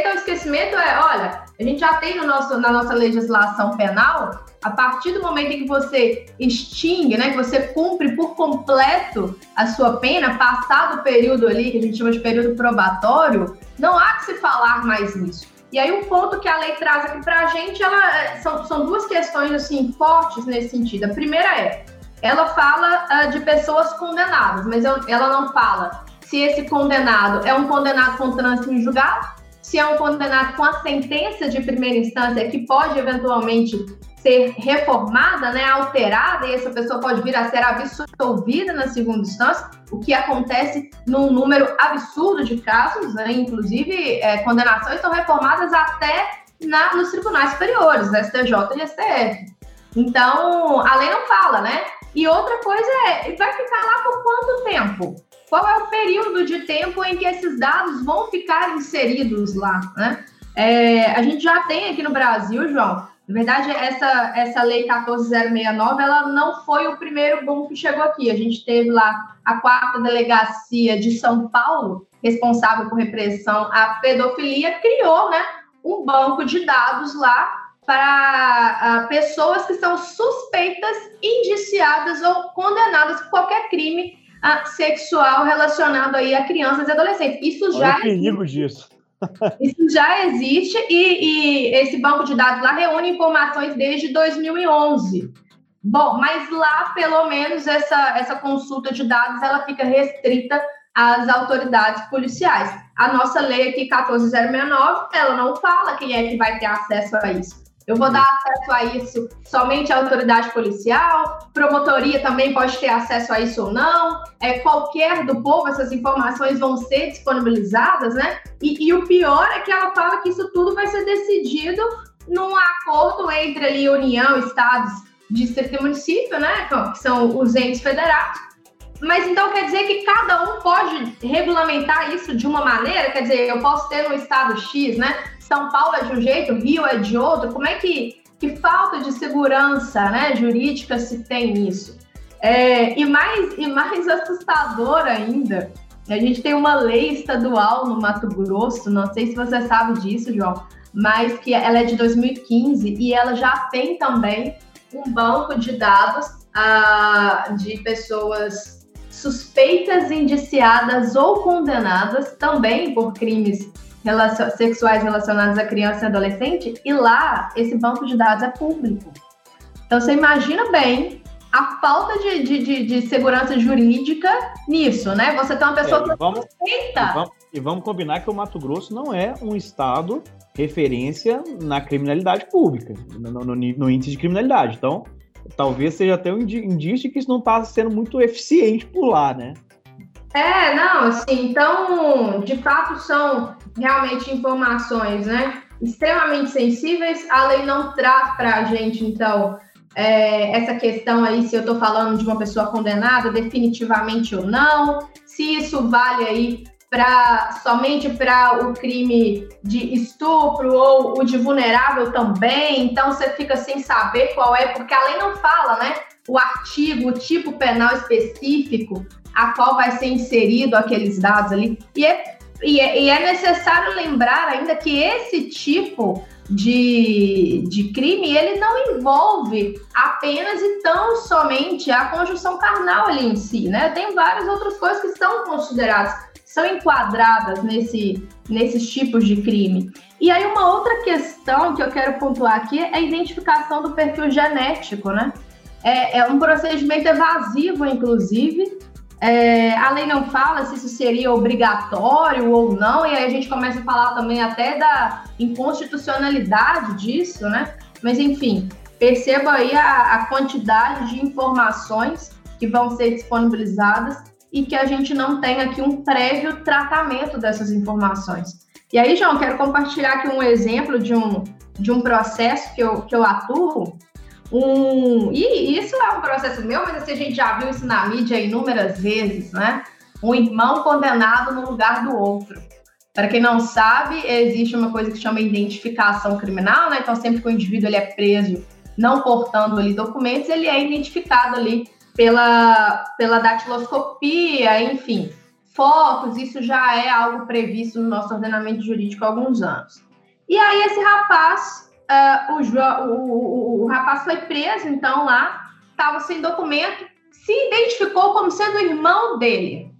Então, esquecimento é, olha, a gente já tem no nosso, na nossa legislação penal, a partir do momento em que você extingue, né, que você cumpre por completo a sua pena, passado o período ali, que a gente chama de período probatório, não há que se falar mais nisso. E aí, um ponto que a lei traz aqui para a gente, ela, são, são duas questões assim fortes nesse sentido. A primeira é, ela fala uh, de pessoas condenadas, mas ela não fala se esse condenado é um condenado com trânsito em julgado, se é um condenado com a sentença de primeira instância que pode eventualmente ser reformada, né, alterada, e essa pessoa pode vir a ser absolvida na segunda instância, o que acontece num número absurdo de casos, né, inclusive é, condenações são reformadas até na, nos tribunais superiores, STJ e STF. Então, a lei não fala, né? E outra coisa é, vai ficar lá por quanto tempo? Qual é o período de tempo em que esses dados vão ficar inseridos lá, né? É, a gente já tem aqui no Brasil, João, na verdade, essa, essa lei 14069, ela não foi o primeiro boom que chegou aqui. A gente teve lá a quarta delegacia de São Paulo, responsável por repressão à pedofilia, criou né, um banco de dados lá para uh, pessoas que são suspeitas, indiciadas ou condenadas por qualquer crime sexual relacionado aí a crianças e adolescentes. Isso Olha já o perigo disso. Isso já existe e, e, esse banco de dados lá reúne informações desde 2011. Bom, mas lá, pelo menos, essa, essa consulta de dados ela fica restrita às autoridades policiais. A nossa lei aqui, 14069, ela não fala quem é que vai ter acesso a isso. Eu vou dar acesso a isso somente à autoridade policial, promotoria também pode ter acesso a isso ou não, é, qualquer do povo, essas informações vão ser disponibilizadas, né? E, e o pior é que ela fala que isso tudo vai ser decidido num acordo entre ali União, Estados, Distrito e Município, né? Que são os entes federados. Mas então quer dizer que cada um pode regulamentar isso de uma maneira? Quer dizer, eu posso ter no estado X, né? São Paulo é de um jeito, Rio é de outro. Como é que, que falta de segurança né, jurídica se tem nisso? É, e, mais, e mais assustador ainda, a gente tem uma lei estadual no Mato Grosso, não sei se você sabe disso, João, mas que ela é de 2015 e ela já tem também um banco de dados ah, de pessoas suspeitas, indiciadas ou condenadas também por crimes relacion, sexuais relacionados a criança e adolescente, e lá esse banco de dados é público. Então você imagina bem a falta de, de, de, de segurança jurídica nisso, né? Você tem uma pessoa é, e vamos, e vamos, e vamos combinar que o Mato Grosso não é um estado referência na criminalidade pública, no, no, no índice de criminalidade. Então, talvez seja até um indício que isso não está sendo muito eficiente por lá, né? É, não, assim, então, de fato, são realmente informações, né, extremamente sensíveis. A lei não traz para a gente, então, é, essa questão aí, se eu estou falando de uma pessoa condenada definitivamente ou não, se isso vale aí para somente para o crime de estupro ou o de vulnerável também, então você fica sem saber qual é, porque a lei não fala, né? O artigo, o tipo penal específico a qual vai ser inserido aqueles dados ali. E é, e é, e é necessário lembrar ainda que esse tipo de, de crime, ele não envolve apenas e tão somente a conjunção carnal ali em si, né? Tem várias outras coisas que são consideradas, são enquadradas nesse, nesses tipos de crime. E aí uma outra questão que eu quero pontuar aqui é a identificação do perfil genético, né? É, é um procedimento evasivo, inclusive, é, a lei não fala se isso seria obrigatório ou não, e aí a gente começa a falar também até da inconstitucionalidade disso, né? Mas enfim, perceba aí a, a quantidade de informações que vão ser disponibilizadas e que a gente não tem aqui um prévio tratamento dessas informações. E aí, João, quero compartilhar aqui um exemplo de um, de um processo que eu, que eu atuo, um. E isso é um processo meu, mas assim, a gente já viu isso na mídia inúmeras vezes, né? Um irmão condenado no lugar do outro. Para quem não sabe, existe uma coisa que chama identificação criminal, né? Então, sempre que o indivíduo ele é preso, não portando ali documentos, ele é identificado ali pela, pela datiloscopia, enfim, fotos, isso já é algo previsto no nosso ordenamento jurídico há alguns anos. E aí, esse rapaz uh, o, o, o, rapaz foi preso, então, lá, estava sem documento, se identificou como sendo irmão dele.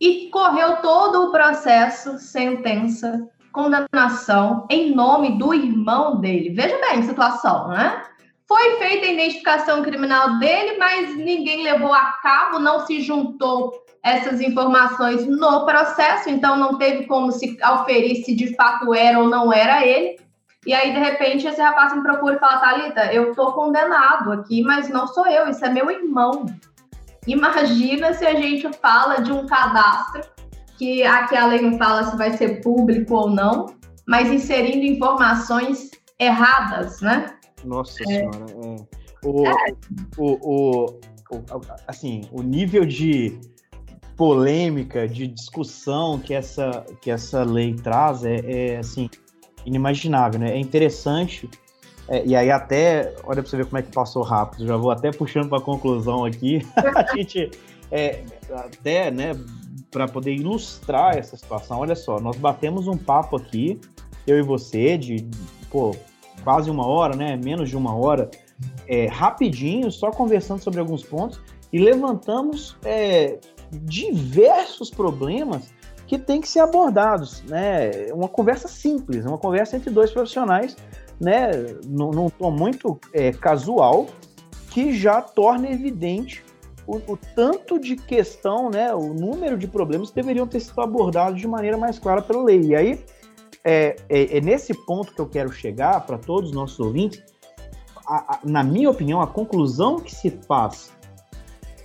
E correu todo o processo, sentença, condenação, em nome do irmão dele. Veja bem a situação, né? Foi feita a identificação criminal dele, mas ninguém levou a cabo, não se juntou essas informações no processo, então não teve como se auferir se de fato era ou não era ele. E aí, de repente, esse rapaz me procura e fala: Thalita, eu tô condenado aqui, mas não sou eu, isso é meu irmão. Imagina se a gente fala de um cadastro que aqui a lei não fala se vai ser público ou não, mas inserindo informações erradas, né? Nossa é. senhora, é. O, é. O, o, o, assim, o nível de polêmica, de discussão que essa, que essa lei traz é, é assim, inimaginável, né? É interessante, é, e aí até, olha para você ver como é que passou rápido, já vou até puxando para conclusão aqui, a gente, é, até, né, para poder ilustrar essa situação, olha só, nós batemos um papo aqui, eu e você, de, pô, quase uma hora, né, menos de uma hora, é, rapidinho, só conversando sobre alguns pontos, e levantamos é, diversos problemas que tem que ser abordados, né? Uma conversa simples, uma conversa entre dois profissionais, né? Num, tom muito é, casual, que já torna evidente o, o, tanto de questão, né? O número de problemas que deveriam ter sido abordados de maneira mais clara pela lei. E aí é, é, é nesse ponto que eu quero chegar para todos os nossos ouvintes. A, a, na minha opinião, a conclusão que se faz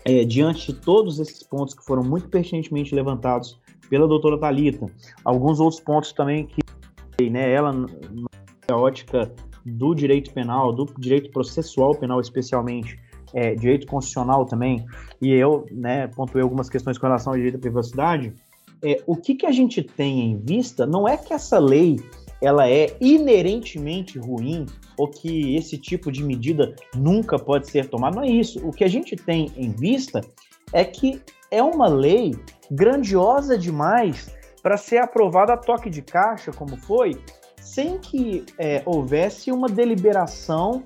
é, diante de todos esses pontos que foram muito pertinentemente levantados pela doutora Talita. Alguns outros pontos também que né, ela, na ótica do direito penal, do direito processual penal especialmente, é, direito constitucional também, e eu né, pontuei algumas questões com relação ao direito à privacidade, é, o que, que a gente tem em vista não é que essa lei ela é inerentemente ruim ou que esse tipo de medida nunca pode ser tomada, não é isso. O que a gente tem em vista é que é uma lei grandiosa demais para ser aprovada a toque de caixa, como foi, sem que é, houvesse uma deliberação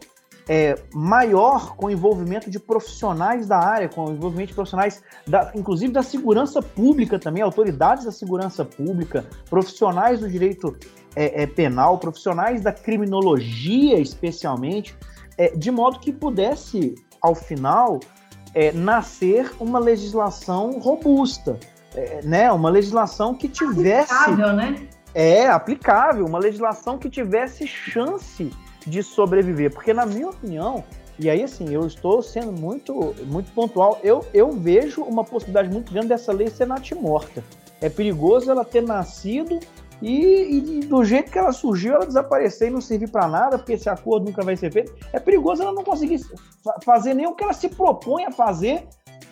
é, maior com o envolvimento de profissionais da área, com o envolvimento de profissionais, da, inclusive da segurança pública também, autoridades da segurança pública, profissionais do direito é, é penal, profissionais da criminologia especialmente, é, de modo que pudesse, ao final, é, nascer uma legislação robusta, é, né? Uma legislação que tivesse aplicável, né? É aplicável, uma legislação que tivesse chance de sobreviver, porque na minha opinião E aí, assim, eu estou sendo muito, muito pontual. Eu, eu vejo uma possibilidade muito grande dessa lei ser natimorta. É perigoso ela ter nascido e, e, do jeito que ela surgiu, ela desaparecer e não servir para nada, porque esse acordo nunca vai ser feito. É perigoso ela não conseguir fazer nem o que ela se propõe a fazer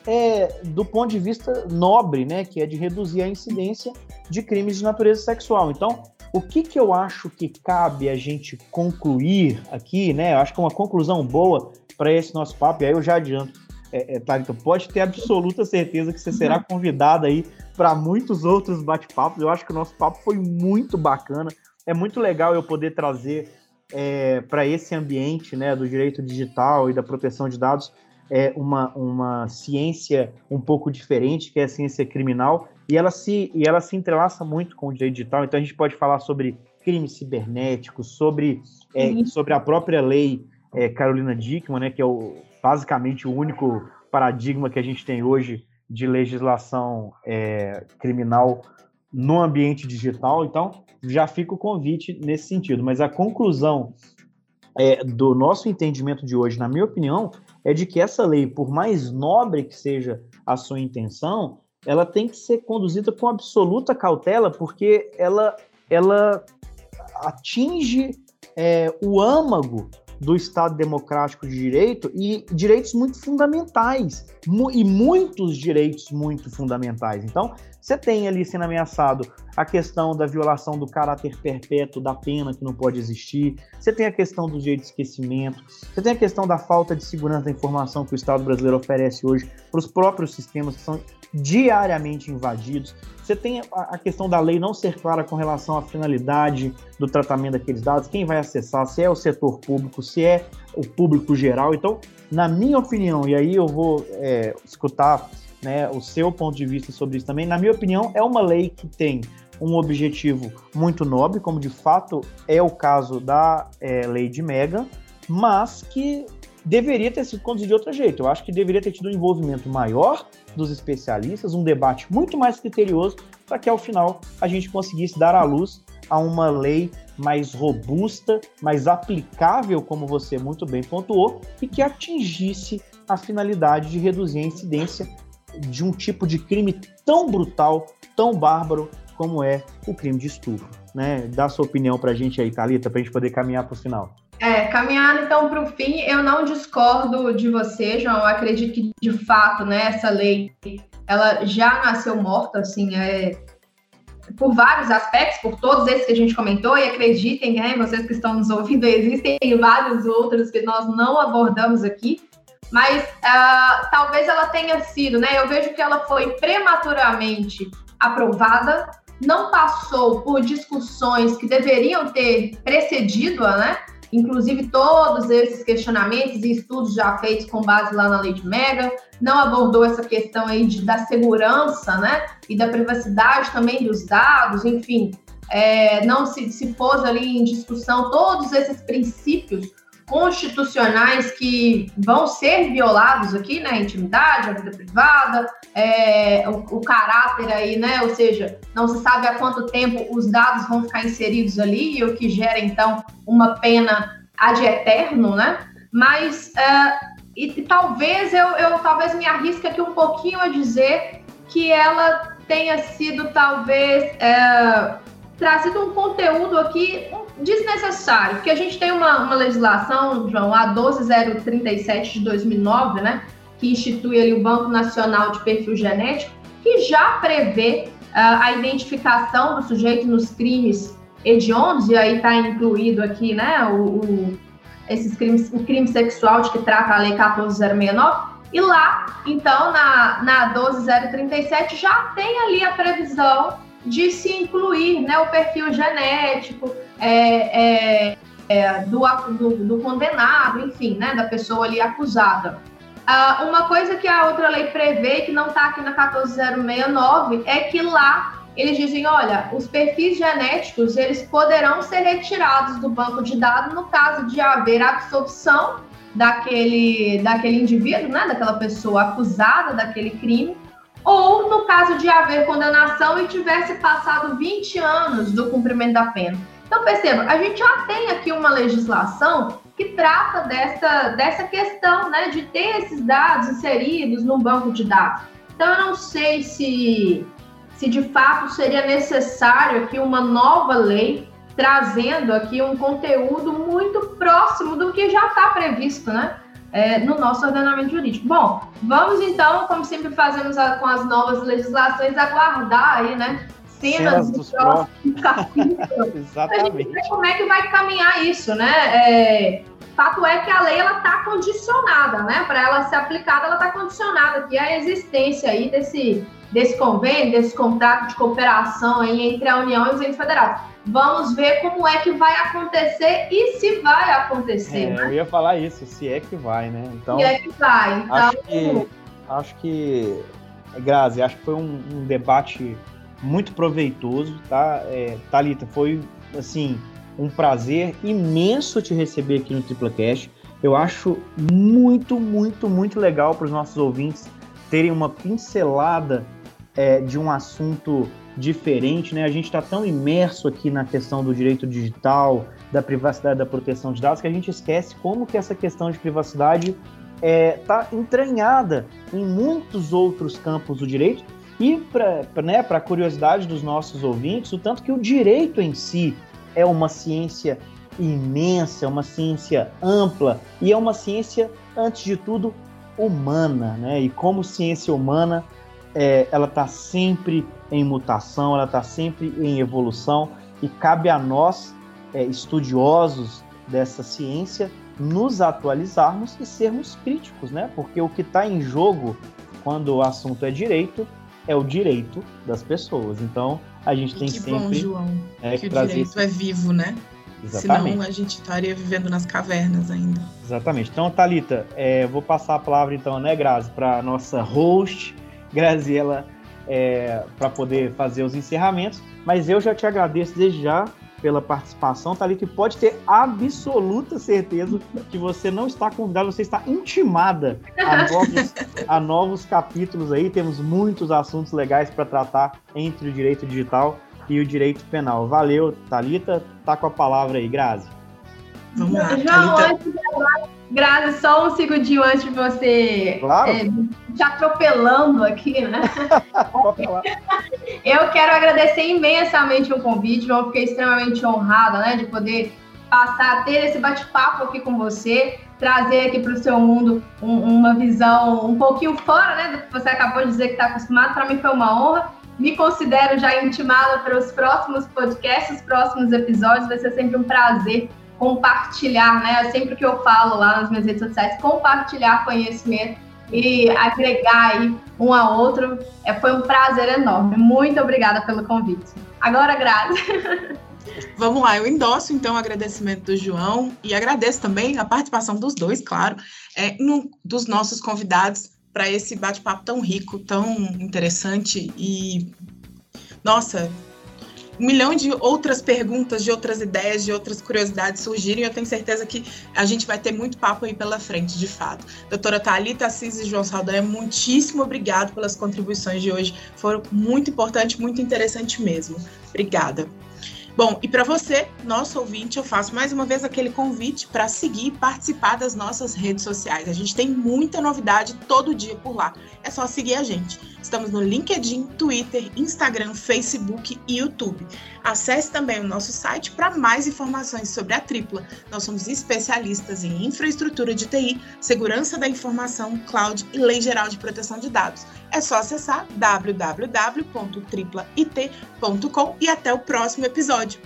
é, do ponto de vista nobre, né, que é de reduzir a incidência de crimes de natureza sexual. Então, o que, que eu acho que cabe a gente concluir aqui, né? Eu acho que é uma conclusão boa para esse nosso papo, e aí eu já adianto. É, é, Thalita, pode ter absoluta certeza que você será convidada aí para muitos outros bate-papos. Eu acho que o nosso papo foi muito bacana. É muito legal eu poder trazer é, para esse ambiente né, do direito digital e da proteção de dados é, uma, uma ciência um pouco diferente, que é a ciência criminal, e ela se, e ela se entrelaça muito com o direito digital. Então a gente pode falar sobre crimes cibernéticos, sobre, é, sobre a própria lei é, Carolina Dickman, né, que é o, basicamente o único paradigma que a gente tem hoje de legislação é, criminal no ambiente digital. Então, já fica o convite nesse sentido. Mas a conclusão é, do nosso entendimento de hoje, na minha opinião, é de que essa lei, por mais nobre que seja a sua intenção, ela tem que ser conduzida com absoluta cautela, porque ela, ela atinge é, o âmago do Estado Democrático de Direito e direitos muito fundamentais, mu e muitos direitos muito fundamentais. Então, você tem ali sendo ameaçado a questão da violação do caráter perpétuo da pena que não pode existir, você tem a questão do direito de esquecimento, você tem a questão da falta de segurança da informação que o Estado brasileiro oferece hoje para os próprios sistemas que são diariamente invadidos. Você tem a questão da lei não ser clara com relação à finalidade do tratamento daqueles dados, quem vai acessar, se é o setor público, se é o público geral. Então, na minha opinião, e aí eu vou é, escutar né, o seu ponto de vista sobre isso também, na minha opinião, é uma lei que tem um objetivo muito nobre, como de fato é o caso da é, lei de Mega, mas que deveria ter sido conduzido de outro jeito. Eu acho que deveria ter tido um envolvimento maior dos especialistas, um debate muito mais criterioso, para que ao final a gente conseguisse dar à luz a uma lei mais robusta, mais aplicável, como você muito bem pontuou, e que atingisse a finalidade de reduzir a incidência de um tipo de crime tão brutal, tão bárbaro como é o crime de estupro. Né? Dá sua opinião para a gente aí, Thalita, para a gente poder caminhar para o final. É, caminhando então para o fim, eu não discordo de você, João. Eu acredito que de fato, né, essa lei, ela já nasceu morta, assim, é, por vários aspectos, por todos esses que a gente comentou, e acreditem, né, vocês que estão nos ouvindo, existem vários outros que nós não abordamos aqui, mas uh, talvez ela tenha sido, né? Eu vejo que ela foi prematuramente aprovada, não passou por discussões que deveriam ter precedido-a, né? Inclusive, todos esses questionamentos e estudos já feitos com base lá na lei de Mega, não abordou essa questão aí de, da segurança, né? E da privacidade também dos dados, enfim, é, não se, se pôs ali em discussão todos esses princípios constitucionais que vão ser violados aqui, né? Intimidade, a vida privada, é, o, o, caráter aí, né? Ou seja, não se sabe há quanto tempo os dados vão ficar inseridos ali, o que gera, então, uma pena ad eterno, né? Mas, é, e, e, talvez eu, eu talvez me arrisque aqui um pouquinho a dizer que ela tenha sido, talvez, é, trazido um conteúdo aqui desnecessário, porque a gente tem uma, uma legislação, João, a 12037 de 2009, né, que institui ali o Banco Nacional de Perfil Genético, que já prevê uh, a identificação do sujeito nos crimes hediondos, e aí está incluído aqui, né, o, o, esses crimes, o crime sexual de que trata a Lei 14069, e lá, então, na, na 12037 já tem ali a previsão de se incluir né, o perfil genético é, é, é, do, do, do, condenado, enfim, né, da pessoa ali acusada. Ah, uma coisa que a outra lei prevê, que não está aqui na 14069, é que lá eles dizem, olha, os perfis genéticos eles poderão ser retirados do banco de dados no caso de haver absorção daquele, daquele indivíduo, né, daquela pessoa acusada daquele crime, ou no caso de haver condenação e tivesse passado 20 anos do cumprimento da pena. Então, perceba, a gente já tem aqui uma legislação que trata dessa, dessa questão né, de ter esses dados inseridos no banco de dados. Então, eu não sei se, se de fato seria necessário aqui uma nova lei trazendo aqui um conteúdo muito próximo do que já está previsto, né? É, no nosso ordenamento jurídico. Bom, vamos então, como sempre fazemos a, com as novas legislações, aguardar aí, né? Cenas, cenas dos próximos capítulos. Exatamente. Ver como é que vai caminhar isso, né? É, fato é que a lei ela está condicionada, né? Para ela ser aplicada, ela está condicionada aqui a existência aí desse, desse convênio, desse contrato de cooperação aí entre a União e os entes federados. Vamos ver como é que vai acontecer e se vai acontecer. É, né? Eu ia falar isso, se é que vai, né? Então, se é que vai. Então, acho que, acho que Grazi, acho que foi um, um debate muito proveitoso, tá? É, Talita, foi assim um prazer imenso te receber aqui no TriplaCast. Eu acho muito, muito, muito legal para os nossos ouvintes terem uma pincelada é, de um assunto diferente, né? A gente está tão imerso aqui na questão do direito digital, da privacidade, da proteção de dados, que a gente esquece como que essa questão de privacidade está é, tá entranhada em muitos outros campos do direito e para né, a curiosidade dos nossos ouvintes, o tanto que o direito em si é uma ciência imensa, é uma ciência ampla e é uma ciência, antes de tudo, humana, né? E como ciência humana, é, ela está sempre em mutação, ela está sempre em evolução e cabe a nós, é, estudiosos dessa ciência, nos atualizarmos e sermos críticos, né? Porque o que está em jogo quando o assunto é direito é o direito das pessoas. Então a gente e tem que sempre bom, João, é, que, que o direito é vivo, né? Exatamente. Senão a gente estaria vivendo nas cavernas ainda. Exatamente. Então, Talita, é, vou passar a palavra então, né, Grazi, para nossa host, Graziela é, para poder fazer os encerramentos. Mas eu já te agradeço desde já pela participação, Thalita, e pode ter absoluta certeza que você não está convidada, você está intimada a novos, a novos capítulos aí. Temos muitos assuntos legais para tratar entre o direito digital e o direito penal. Valeu, Thalita. Tá com a palavra aí, Grazi. Vamos lá, João, antes Grazi, só um segundinho antes de você claro. é, te atropelando aqui, né? Eu quero agradecer imensamente o convite, João. Fiquei extremamente honrada, né, de poder passar a ter esse bate-papo aqui com você, trazer aqui para o seu mundo um, uma visão um pouquinho fora, né, do que você acabou de dizer que está acostumado. Para mim foi uma honra. Me considero já intimada para os próximos podcasts, os próximos episódios. Vai ser sempre um prazer compartilhar, né? Sempre que eu falo lá nas minhas redes sociais, compartilhar conhecimento e agregar aí um ao outro. É, foi um prazer enorme. Muito obrigada pelo convite. Agora, Grazi. Vamos lá, eu endosso então o agradecimento do João e agradeço também a participação dos dois, claro, é, dos nossos convidados para esse bate-papo tão rico, tão interessante e nossa, um milhão de outras perguntas, de outras ideias, de outras curiosidades surgirem. Eu tenho certeza que a gente vai ter muito papo aí pela frente, de fato. Doutora Thalita Assis e João Saldanha, muitíssimo obrigado pelas contribuições de hoje. Foram muito importantes, muito interessante mesmo. Obrigada. Bom, e para você, nosso ouvinte, eu faço mais uma vez aquele convite para seguir e participar das nossas redes sociais. A gente tem muita novidade todo dia por lá. É só seguir a gente. Estamos no LinkedIn, Twitter, Instagram, Facebook e YouTube. Acesse também o nosso site para mais informações sobre a Tripla. Nós somos especialistas em infraestrutura de TI, segurança da informação, cloud e lei geral de proteção de dados. É só acessar www.triplat.com e até o próximo episódio.